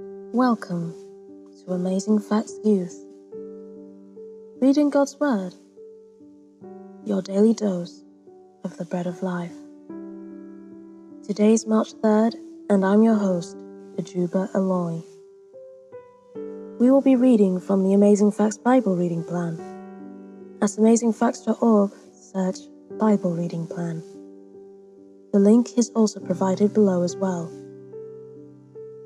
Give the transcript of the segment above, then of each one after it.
Welcome to Amazing Facts Youth. Reading God's Word, your daily dose of the bread of life. Today's March 3rd, and I'm your host, Ajuba Aloy. We will be reading from the Amazing Facts Bible Reading Plan. At amazingfacts.org, search Bible Reading Plan. The link is also provided below as well.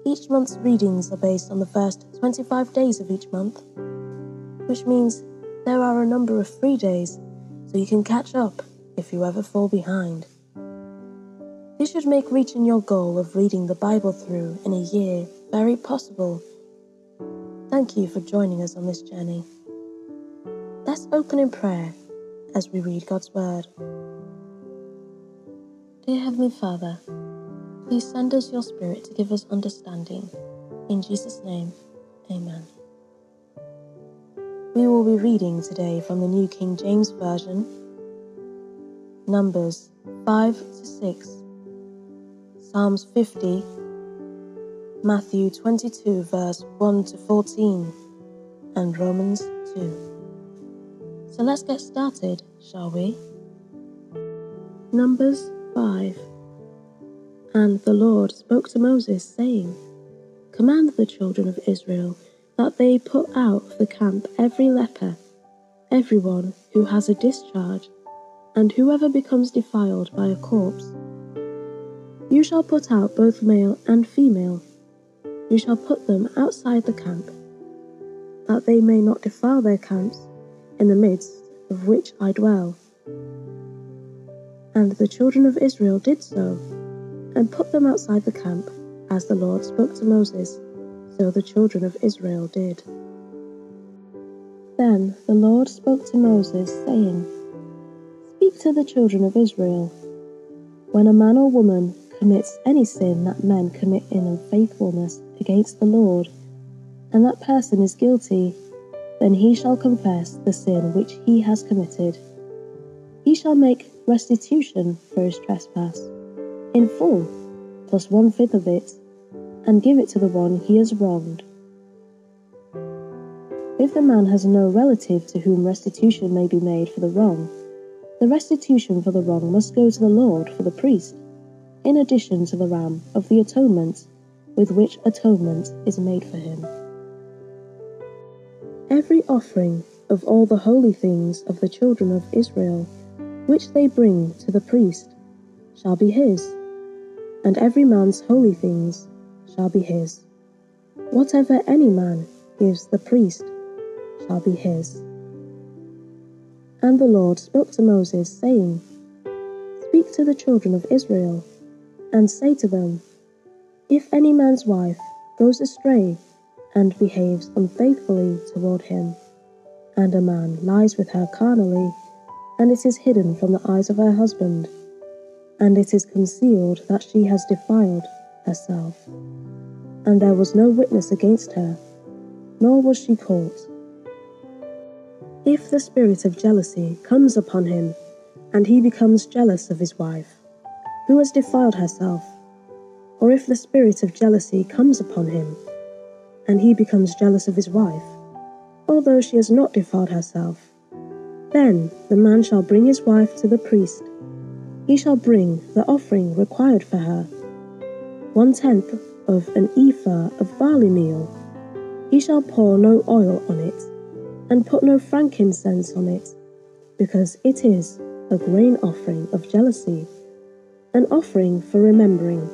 Each month's readings are based on the first 25 days of each month, which means there are a number of free days so you can catch up if you ever fall behind. This should make reaching your goal of reading the Bible through in a year very possible. Thank you for joining us on this journey. Let's open in prayer as we read God's Word. Dear Heavenly Father, Please send us your Spirit to give us understanding. In Jesus' name, Amen. We will be reading today from the New King James Version, Numbers 5 to 6, Psalms 50, Matthew 22, verse 1 to 14, and Romans 2. So let's get started, shall we? Numbers 5 and the Lord spoke to Moses, saying, Command the children of Israel that they put out of the camp every leper, everyone who has a discharge, and whoever becomes defiled by a corpse. You shall put out both male and female. You shall put them outside the camp, that they may not defile their camps in the midst of which I dwell. And the children of Israel did so and put them outside the camp, as the Lord spoke to Moses. So the children of Israel did. Then the Lord spoke to Moses, saying, Speak to the children of Israel. When a man or woman commits any sin that men commit in unfaithfulness against the Lord, and that person is guilty, then he shall confess the sin which he has committed. He shall make restitution for his trespass in full, plus one fifth of it, and give it to the one he has wronged. If the man has no relative to whom restitution may be made for the wrong, the restitution for the wrong must go to the Lord for the priest, in addition to the ram of the atonement with which atonement is made for him. Every offering of all the holy things of the children of Israel, which they bring to the priest, shall be his and every man's holy things shall be his. Whatever any man gives the priest shall be his. And the Lord spoke to Moses, saying, Speak to the children of Israel, and say to them, If any man's wife goes astray and behaves unfaithfully toward him, and a man lies with her carnally, and it is hidden from the eyes of her husband, and it is concealed that she has defiled herself. And there was no witness against her, nor was she caught. If the spirit of jealousy comes upon him, and he becomes jealous of his wife, who has defiled herself, or if the spirit of jealousy comes upon him, and he becomes jealous of his wife, although she has not defiled herself, then the man shall bring his wife to the priest he shall bring the offering required for her, one tenth of an ephah of barley meal. He shall pour no oil on it, and put no frankincense on it, because it is a grain offering of jealousy, an offering for remembering,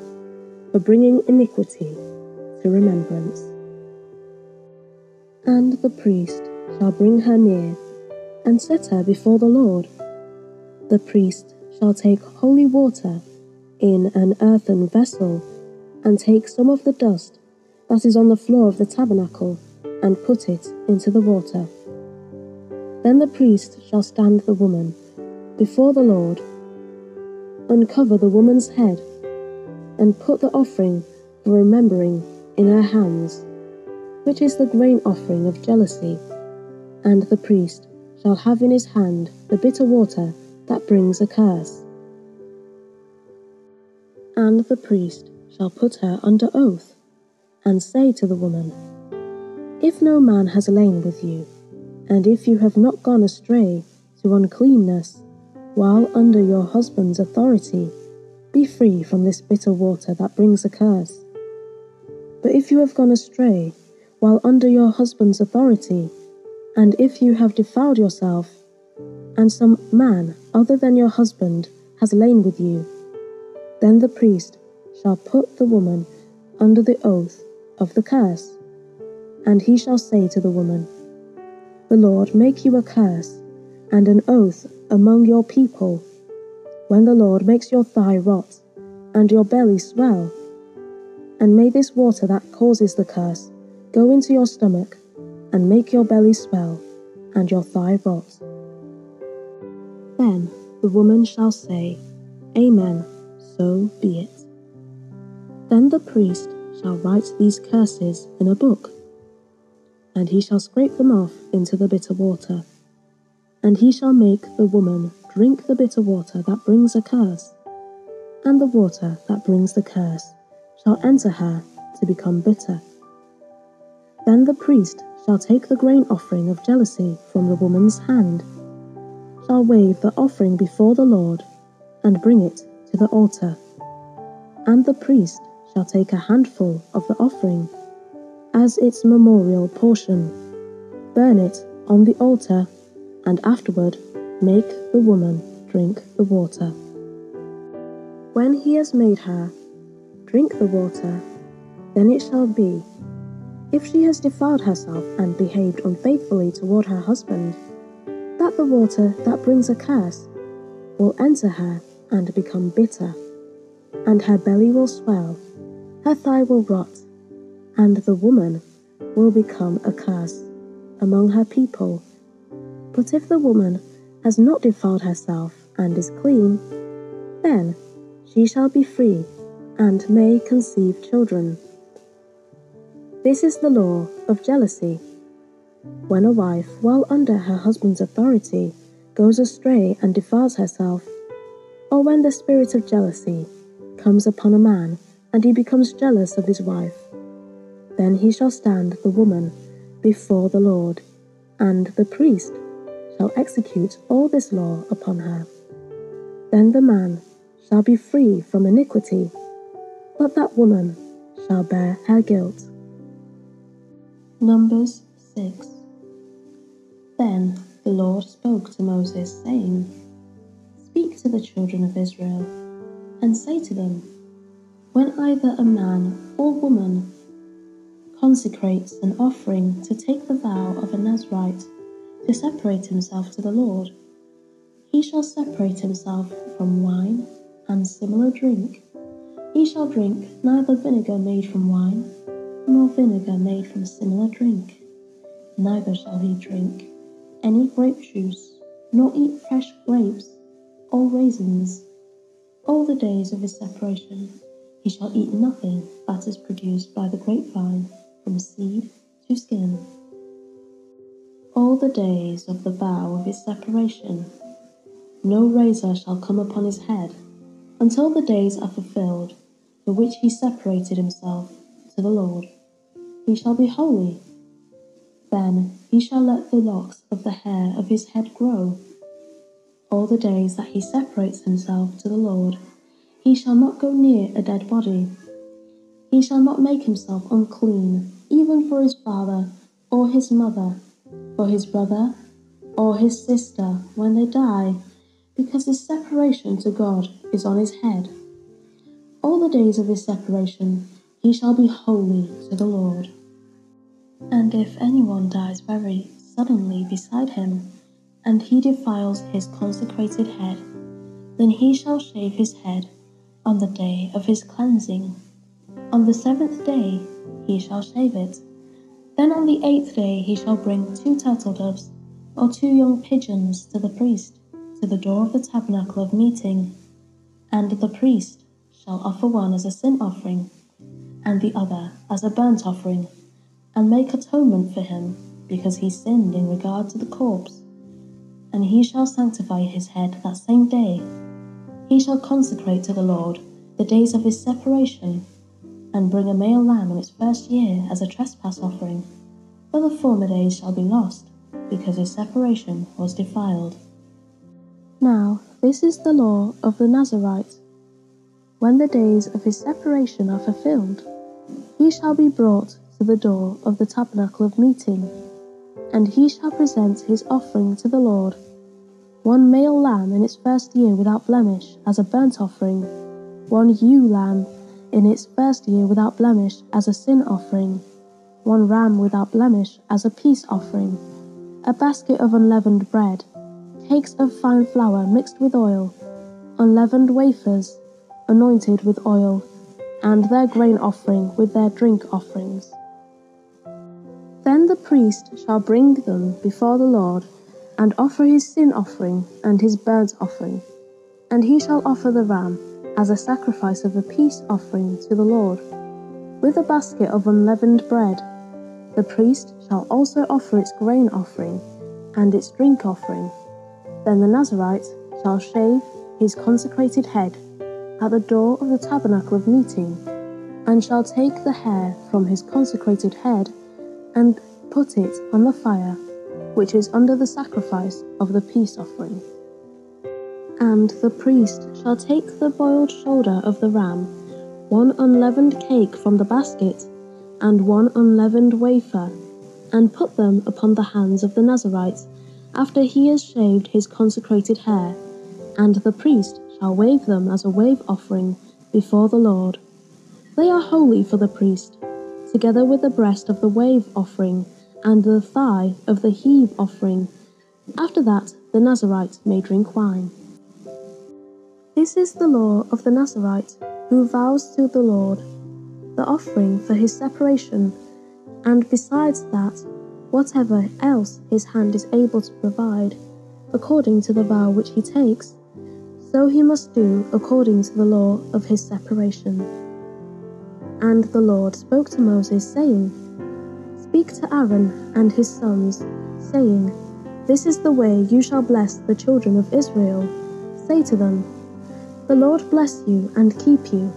for bringing iniquity to remembrance. And the priest shall bring her near, and set her before the Lord. The priest shall take holy water in an earthen vessel, and take some of the dust that is on the floor of the tabernacle, and put it into the water. Then the priest shall stand the woman before the Lord, uncover the woman's head, and put the offering for remembering in her hands, which is the grain offering of jealousy. And the priest shall have in his hand the bitter water that brings a curse. And the priest shall put her under oath, and say to the woman, If no man has lain with you, and if you have not gone astray to uncleanness, while under your husband's authority, be free from this bitter water that brings a curse. But if you have gone astray while under your husband's authority, and if you have defiled yourself, and some man other than your husband has lain with you, then the priest shall put the woman under the oath of the curse. And he shall say to the woman, The Lord make you a curse and an oath among your people, when the Lord makes your thigh rot and your belly swell. And may this water that causes the curse go into your stomach and make your belly swell and your thigh rot. Then the woman shall say, Amen, so be it. Then the priest shall write these curses in a book, and he shall scrape them off into the bitter water. And he shall make the woman drink the bitter water that brings a curse, and the water that brings the curse shall enter her to become bitter. Then the priest shall take the grain offering of jealousy from the woman's hand shall wave the offering before the Lord, and bring it to the altar. And the priest shall take a handful of the offering, as its memorial portion, burn it on the altar, and afterward make the woman drink the water. When he has made her drink the water, then it shall be, if she has defiled herself and behaved unfaithfully toward her husband, that the water that brings a curse will enter her and become bitter, and her belly will swell, her thigh will rot, and the woman will become a curse among her people. But if the woman has not defiled herself and is clean, then she shall be free and may conceive children. This is the law of jealousy. When a wife, while under her husband's authority, goes astray and defiles herself, or when the spirit of jealousy comes upon a man and he becomes jealous of his wife, then he shall stand the woman before the Lord, and the priest shall execute all this law upon her. Then the man shall be free from iniquity, but that woman shall bear her guilt. Numbers 6 Then the Lord spoke to Moses, saying, Speak to the children of Israel, and say to them, When either a man or woman consecrates an offering to take the vow of a Nazarite to separate himself to the Lord, he shall separate himself from wine and similar drink. He shall drink neither vinegar made from wine nor vinegar made from similar drink. Neither shall he drink any grape juice, nor eat fresh grapes or raisins. All the days of his separation he shall eat nothing that is produced by the grapevine, from seed to skin. All the days of the vow of his separation, no razor shall come upon his head, until the days are fulfilled for which he separated himself to the Lord he shall be holy. Then he shall let the locks of the hair of his head grow. All the days that he separates himself to the Lord, he shall not go near a dead body. He shall not make himself unclean, even for his father or his mother, for his brother or his sister when they die, because his separation to God is on his head. All the days of his separation he shall be holy to the Lord. And if anyone dies very suddenly beside him, and he defiles his consecrated head, then he shall shave his head on the day of his cleansing. On the seventh day he shall shave it. Then on the eighth day he shall bring two turtle doves or two young pigeons to the priest to the door of the tabernacle of meeting. And the priest shall offer one as a sin offering, and the other as a burnt offering and make atonement for him, because he sinned in regard to the corpse. And he shall sanctify his head that same day. He shall consecrate to the Lord the days of his separation, and bring a male lamb in its first year as a trespass offering, but the former days shall be lost, because his separation was defiled. Now, this is the law of the Nazarite. When the days of his separation are fulfilled, he shall be brought to the door of the tabernacle of meeting, and he shall present his offering to the Lord one male lamb in its first year without blemish as a burnt offering, one ewe lamb in its first year without blemish as a sin offering, one ram without blemish as a peace offering, a basket of unleavened bread, cakes of fine flour mixed with oil, unleavened wafers anointed with oil, and their grain offering with their drink offerings. Then the priest shall bring them before the Lord and offer his sin offering and his burnt offering. And he shall offer the ram as a sacrifice of a peace offering to the Lord, with a basket of unleavened bread. The priest shall also offer its grain offering and its drink offering. Then the Nazarite shall shave his consecrated head at the door of the tabernacle of meeting, and shall take the hair from his consecrated head and put it on the fire which is under the sacrifice of the peace offering. And the priest shall take the boiled shoulder of the ram, one unleavened cake from the basket, and one unleavened wafer, and put them upon the hands of the Nazarite, after he has shaved his consecrated hair, and the priest shall wave them as a wave offering before the Lord. They are holy for the priest, together with the breast of the wave offering and the thigh of the heave offering. After that, the Nazarite may drink wine. This is the law of the Nazarite who vows to the Lord the offering for his separation, and besides that, whatever else his hand is able to provide, according to the vow which he takes, so he must do according to the law of his separation. And the Lord spoke to Moses, saying, Speak to Aaron and his sons, saying, This is the way you shall bless the children of Israel. Say to them, The Lord bless you and keep you.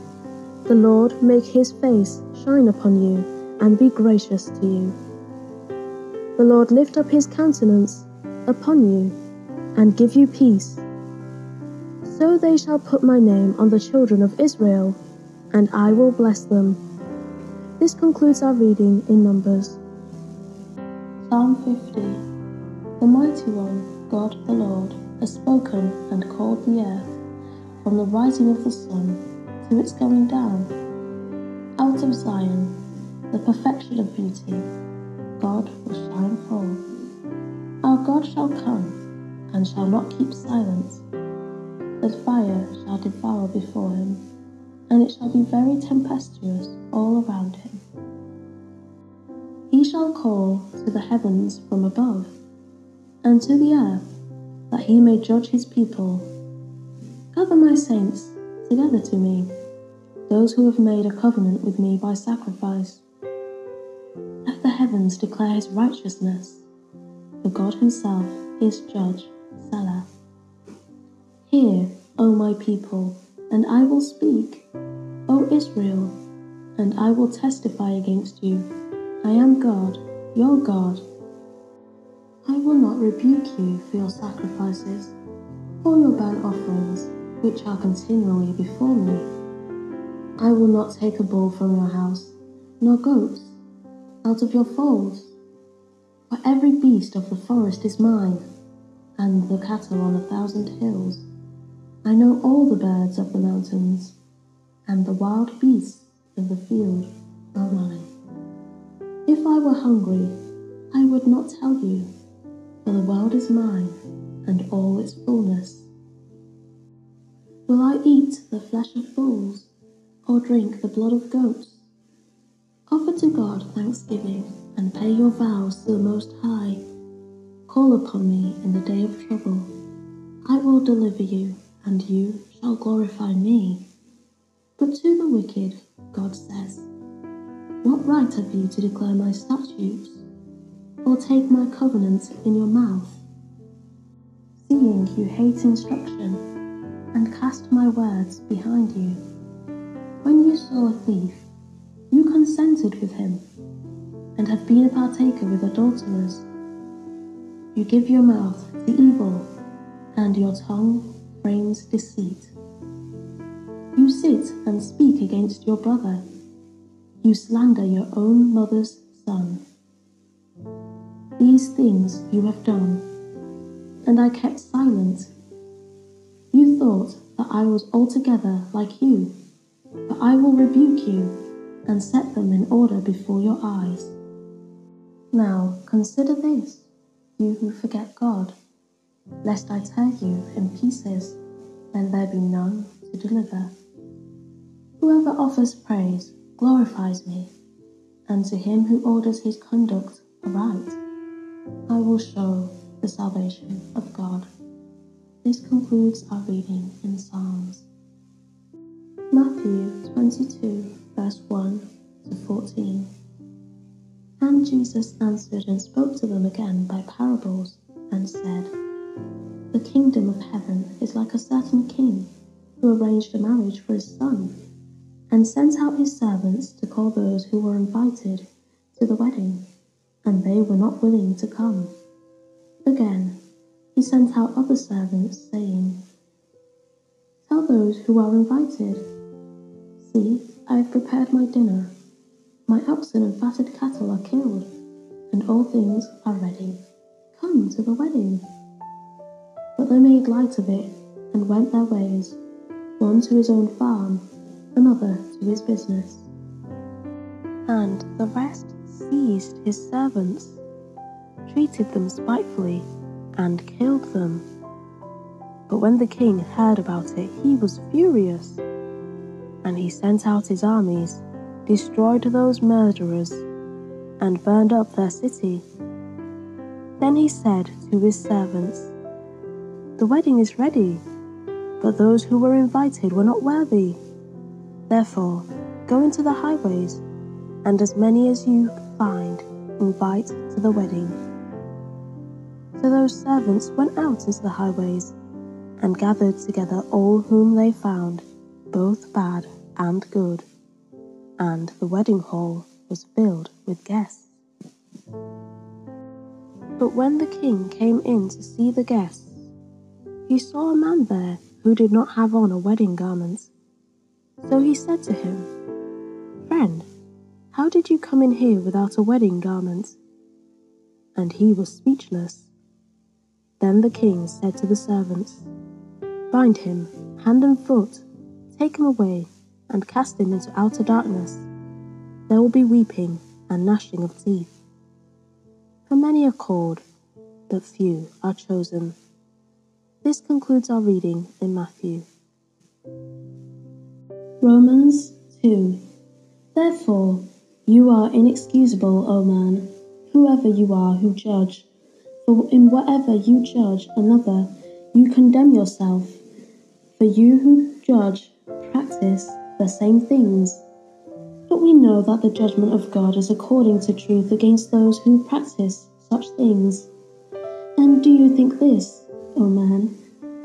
The Lord make his face shine upon you and be gracious to you. The Lord lift up his countenance upon you and give you peace. So they shall put my name on the children of Israel, and I will bless them. This concludes our reading in Numbers. Psalm 50 The Mighty One, God the Lord, has spoken and called the earth from the rising of the sun to its going down. Out of Zion, the perfection of beauty, God will shine forth. Our God shall come and shall not keep silence. That fire shall devour before him, and it shall be very tempestuous all around him. He shall call to the heavens from above, and to the earth, that he may judge his people. Gather my saints together to me, those who have made a covenant with me by sacrifice. Let the heavens declare his righteousness, for God himself is judge, Selah. Hear, O my people, and I will speak, O Israel, and I will testify against you. I am God, your God. I will not rebuke you for your sacrifices, or your burnt offerings, which are continually before me. I will not take a bull from your house, nor goats out of your folds. For every beast of the forest is mine, and the cattle on a thousand hills. I know all the birds of the mountains, and the wild beasts of the field are mine. If I were hungry, I would not tell you, for the world is mine and all its fullness. Will I eat the flesh of bulls or drink the blood of goats? Offer to God thanksgiving and pay your vows to the Most High. Call upon me in the day of trouble. I will deliver you, and you shall glorify me. But to the wicked, God says, what right have you to declare my statutes, or take my covenant in your mouth? Seeing you hate instruction, and cast my words behind you. When you saw a thief, You consented with him, and have been a partaker with adulterers. You give your mouth to evil, and your tongue frames deceit. You sit and speak against your brother. You slander your own mother's son. These things you have done, and I kept silent. You thought that I was altogether like you, but I will rebuke you and set them in order before your eyes. Now consider this, you who forget God, lest I tear you in pieces, and there be none to deliver. Whoever offers praise glorifies me, and to him who orders his conduct aright, I will show the salvation of God. This concludes our reading in Psalms. Matthew 22, verse 1 to 14. And Jesus answered and spoke to them again by parables, and said, The kingdom of heaven is like a certain king who arranged a marriage for his son, and sent out his servants to call those who were invited to the wedding, and they were not willing to come. Again, he sent out other servants, saying, Tell those who are invited, See, I have prepared my dinner my oxen and fatted cattle are killed, and all things are ready. Come to the wedding. But they made light of it and went their ways, one to his own farm, another to his business. And the rest seized his servants, treated them spitefully, and killed them. But when the king heard about it, he was furious, and he sent out his armies destroyed those murderers, and burned up their city. Then he said to his servants, The wedding is ready, but those who were invited were not worthy. Therefore, go into the highways, and as many as you find, invite to the wedding. So those servants went out into the highways, and gathered together all whom they found, both bad and good and the wedding hall was filled with guests. But when the king came in to see the guests, he saw a man there who did not have on a wedding garment. So he said to him, Friend, how did you come in here without a wedding garment? And he was speechless. Then the king said to the servants, Bind him hand and foot, take him away and cast him into outer darkness. There will be weeping and gnashing of teeth. For many are called, but few are chosen. This concludes our reading in Matthew. Romans 2 Therefore, you are inexcusable, O man, whoever you are who judge. For in whatever you judge another, you condemn yourself. For you who judge practice the same things. But we know that the judgment of God is according to truth against those who practice such things. And do you think this, O man,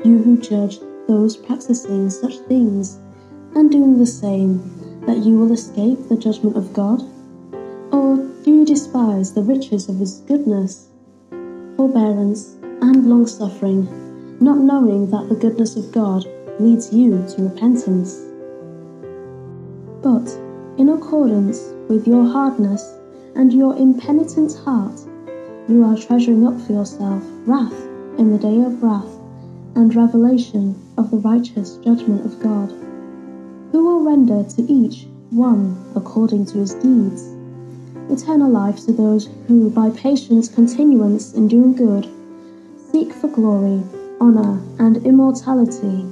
you who judge those practicing such things, and doing the same, that you will escape the judgment of God? Or do you despise the riches of his goodness, forbearance, and long suffering, not knowing that the goodness of God leads you to repentance? But, in accordance with your hardness and your impenitent heart, you are treasuring up for yourself wrath in the day of wrath and revelation of the righteous judgment of God, who will render to each one according to his deeds. Eternal life to those who, by patience continuance in doing good, seek for glory, honour, and immortality,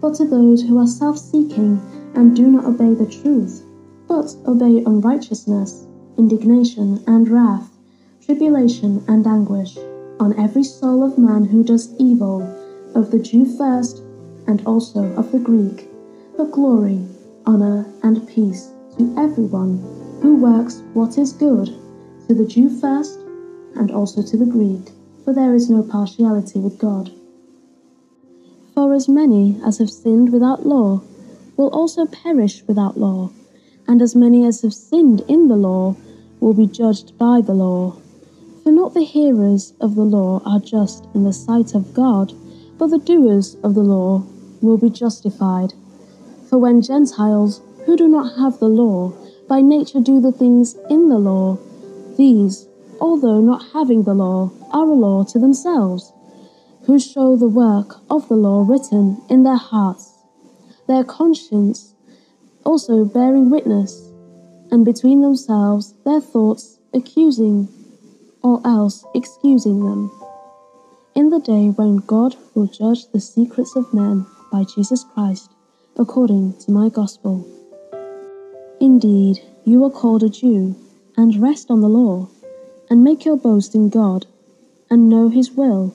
but to those who are self seeking and do not obey the truth, but obey unrighteousness, indignation and wrath, tribulation and anguish, on every soul of man who does evil, of the Jew first, and also of the Greek, but glory, honour, and peace to everyone who works what is good, to the Jew first, and also to the Greek, for there is no partiality with God. For as many as have sinned without law will also perish without law, and as many as have sinned in the law will be judged by the law. For not the hearers of the law are just in the sight of God, but the doers of the law will be justified. For when Gentiles, who do not have the law, by nature do the things in the law, these, although not having the law, are a law to themselves, who show the work of the law written in their hearts, their conscience also bearing witness, and between themselves their thoughts accusing or else excusing them. In the day when God will judge the secrets of men by Jesus Christ, according to my gospel. Indeed, you are called a Jew, and rest on the law, and make your boast in God, and know his will,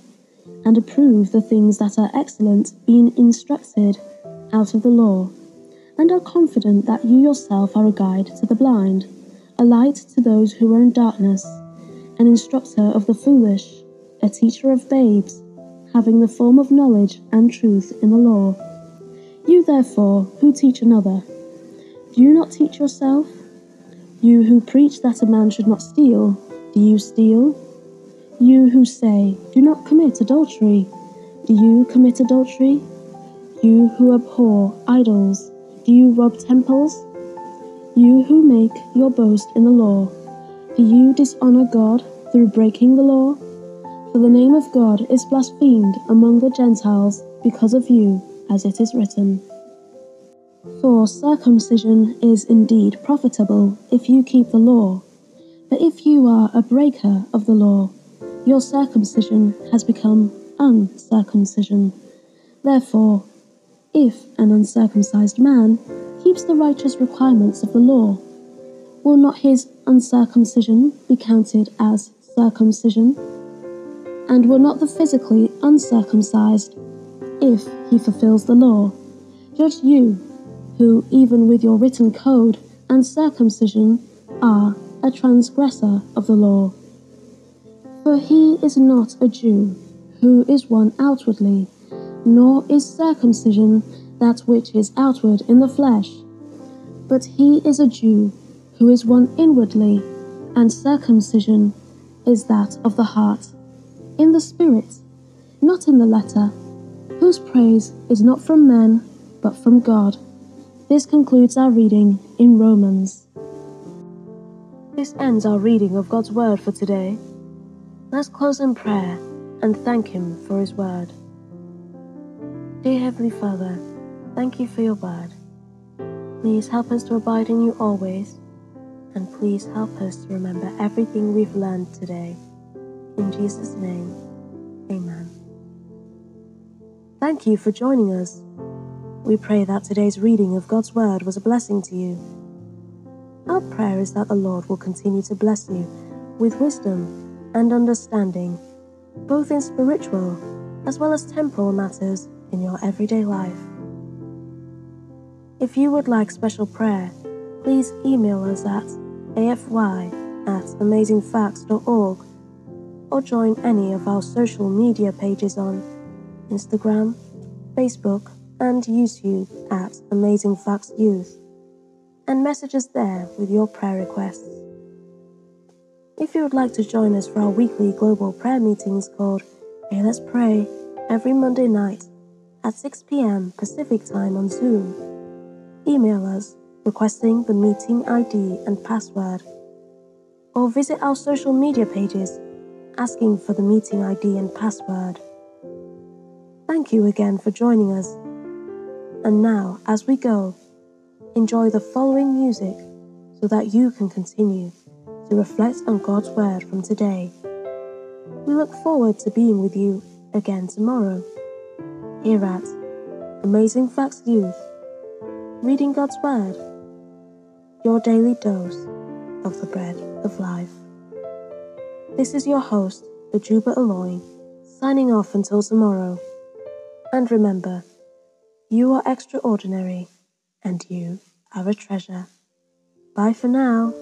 and approve the things that are excellent, being instructed out of the law, and are confident that you yourself are a guide to the blind, a light to those who are in darkness, an instructor of the foolish, a teacher of babes, having the form of knowledge and truth in the law. You therefore, who teach another, do you not teach yourself? You who preach that a man should not steal, do you steal? You who say, Do not commit adultery, do you commit adultery? You who abhor idols, do you rob temples? You who make your boast in the law, you dishonor God through breaking the law? For the name of God is blasphemed among the Gentiles because of you, as it is written. For circumcision is indeed profitable if you keep the law. But if you are a breaker of the law, your circumcision has become uncircumcision. Therefore, if an uncircumcised man keeps the righteous requirements of the law, will not his uncircumcision be counted as circumcision? And will not the physically uncircumcised, if he fulfills the law, judge you, who, even with your written code and circumcision, are a transgressor of the law? For he is not a Jew, who is one outwardly, nor is circumcision that which is outward in the flesh, but he is a Jew who is one inwardly, and circumcision is that of the heart, in the spirit, not in the letter, whose praise is not from men, but from God. This concludes our reading in Romans. This ends our reading of God's Word for today. Let's close in prayer and thank Him for His Word. Dear Heavenly Father, thank you for your Word. Please help us to abide in you always, and please help us to remember everything we've learned today. In Jesus' name, Amen. Thank you for joining us. We pray that today's reading of God's Word was a blessing to you. Our prayer is that the Lord will continue to bless you with wisdom and understanding, both in spiritual as well as temporal matters in your everyday life. If you would like special prayer, please email us at afy at amazingfacts.org or join any of our social media pages on Instagram, Facebook, and YouTube at Amazing Facts Youth and message us there with your prayer requests. If you would like to join us for our weekly global prayer meetings called Hey Let's Pray every Monday night at 6 p.m. Pacific Time on Zoom, email us requesting the meeting ID and password, or visit our social media pages asking for the meeting ID and password. Thank you again for joining us. And now, as we go, enjoy the following music so that you can continue to reflect on God's Word from today. We look forward to being with you again tomorrow here at Amazing Facts Youth, reading God's Word, your daily dose of the bread of life. This is your host, Ajuba Aloy, signing off until tomorrow. And remember, you are extraordinary and you are a treasure. Bye for now.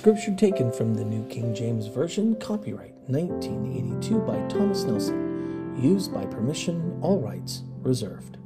Scripture taken from the New King James Version, copyright 1982 by Thomas Nelson, used by permission, all rights reserved.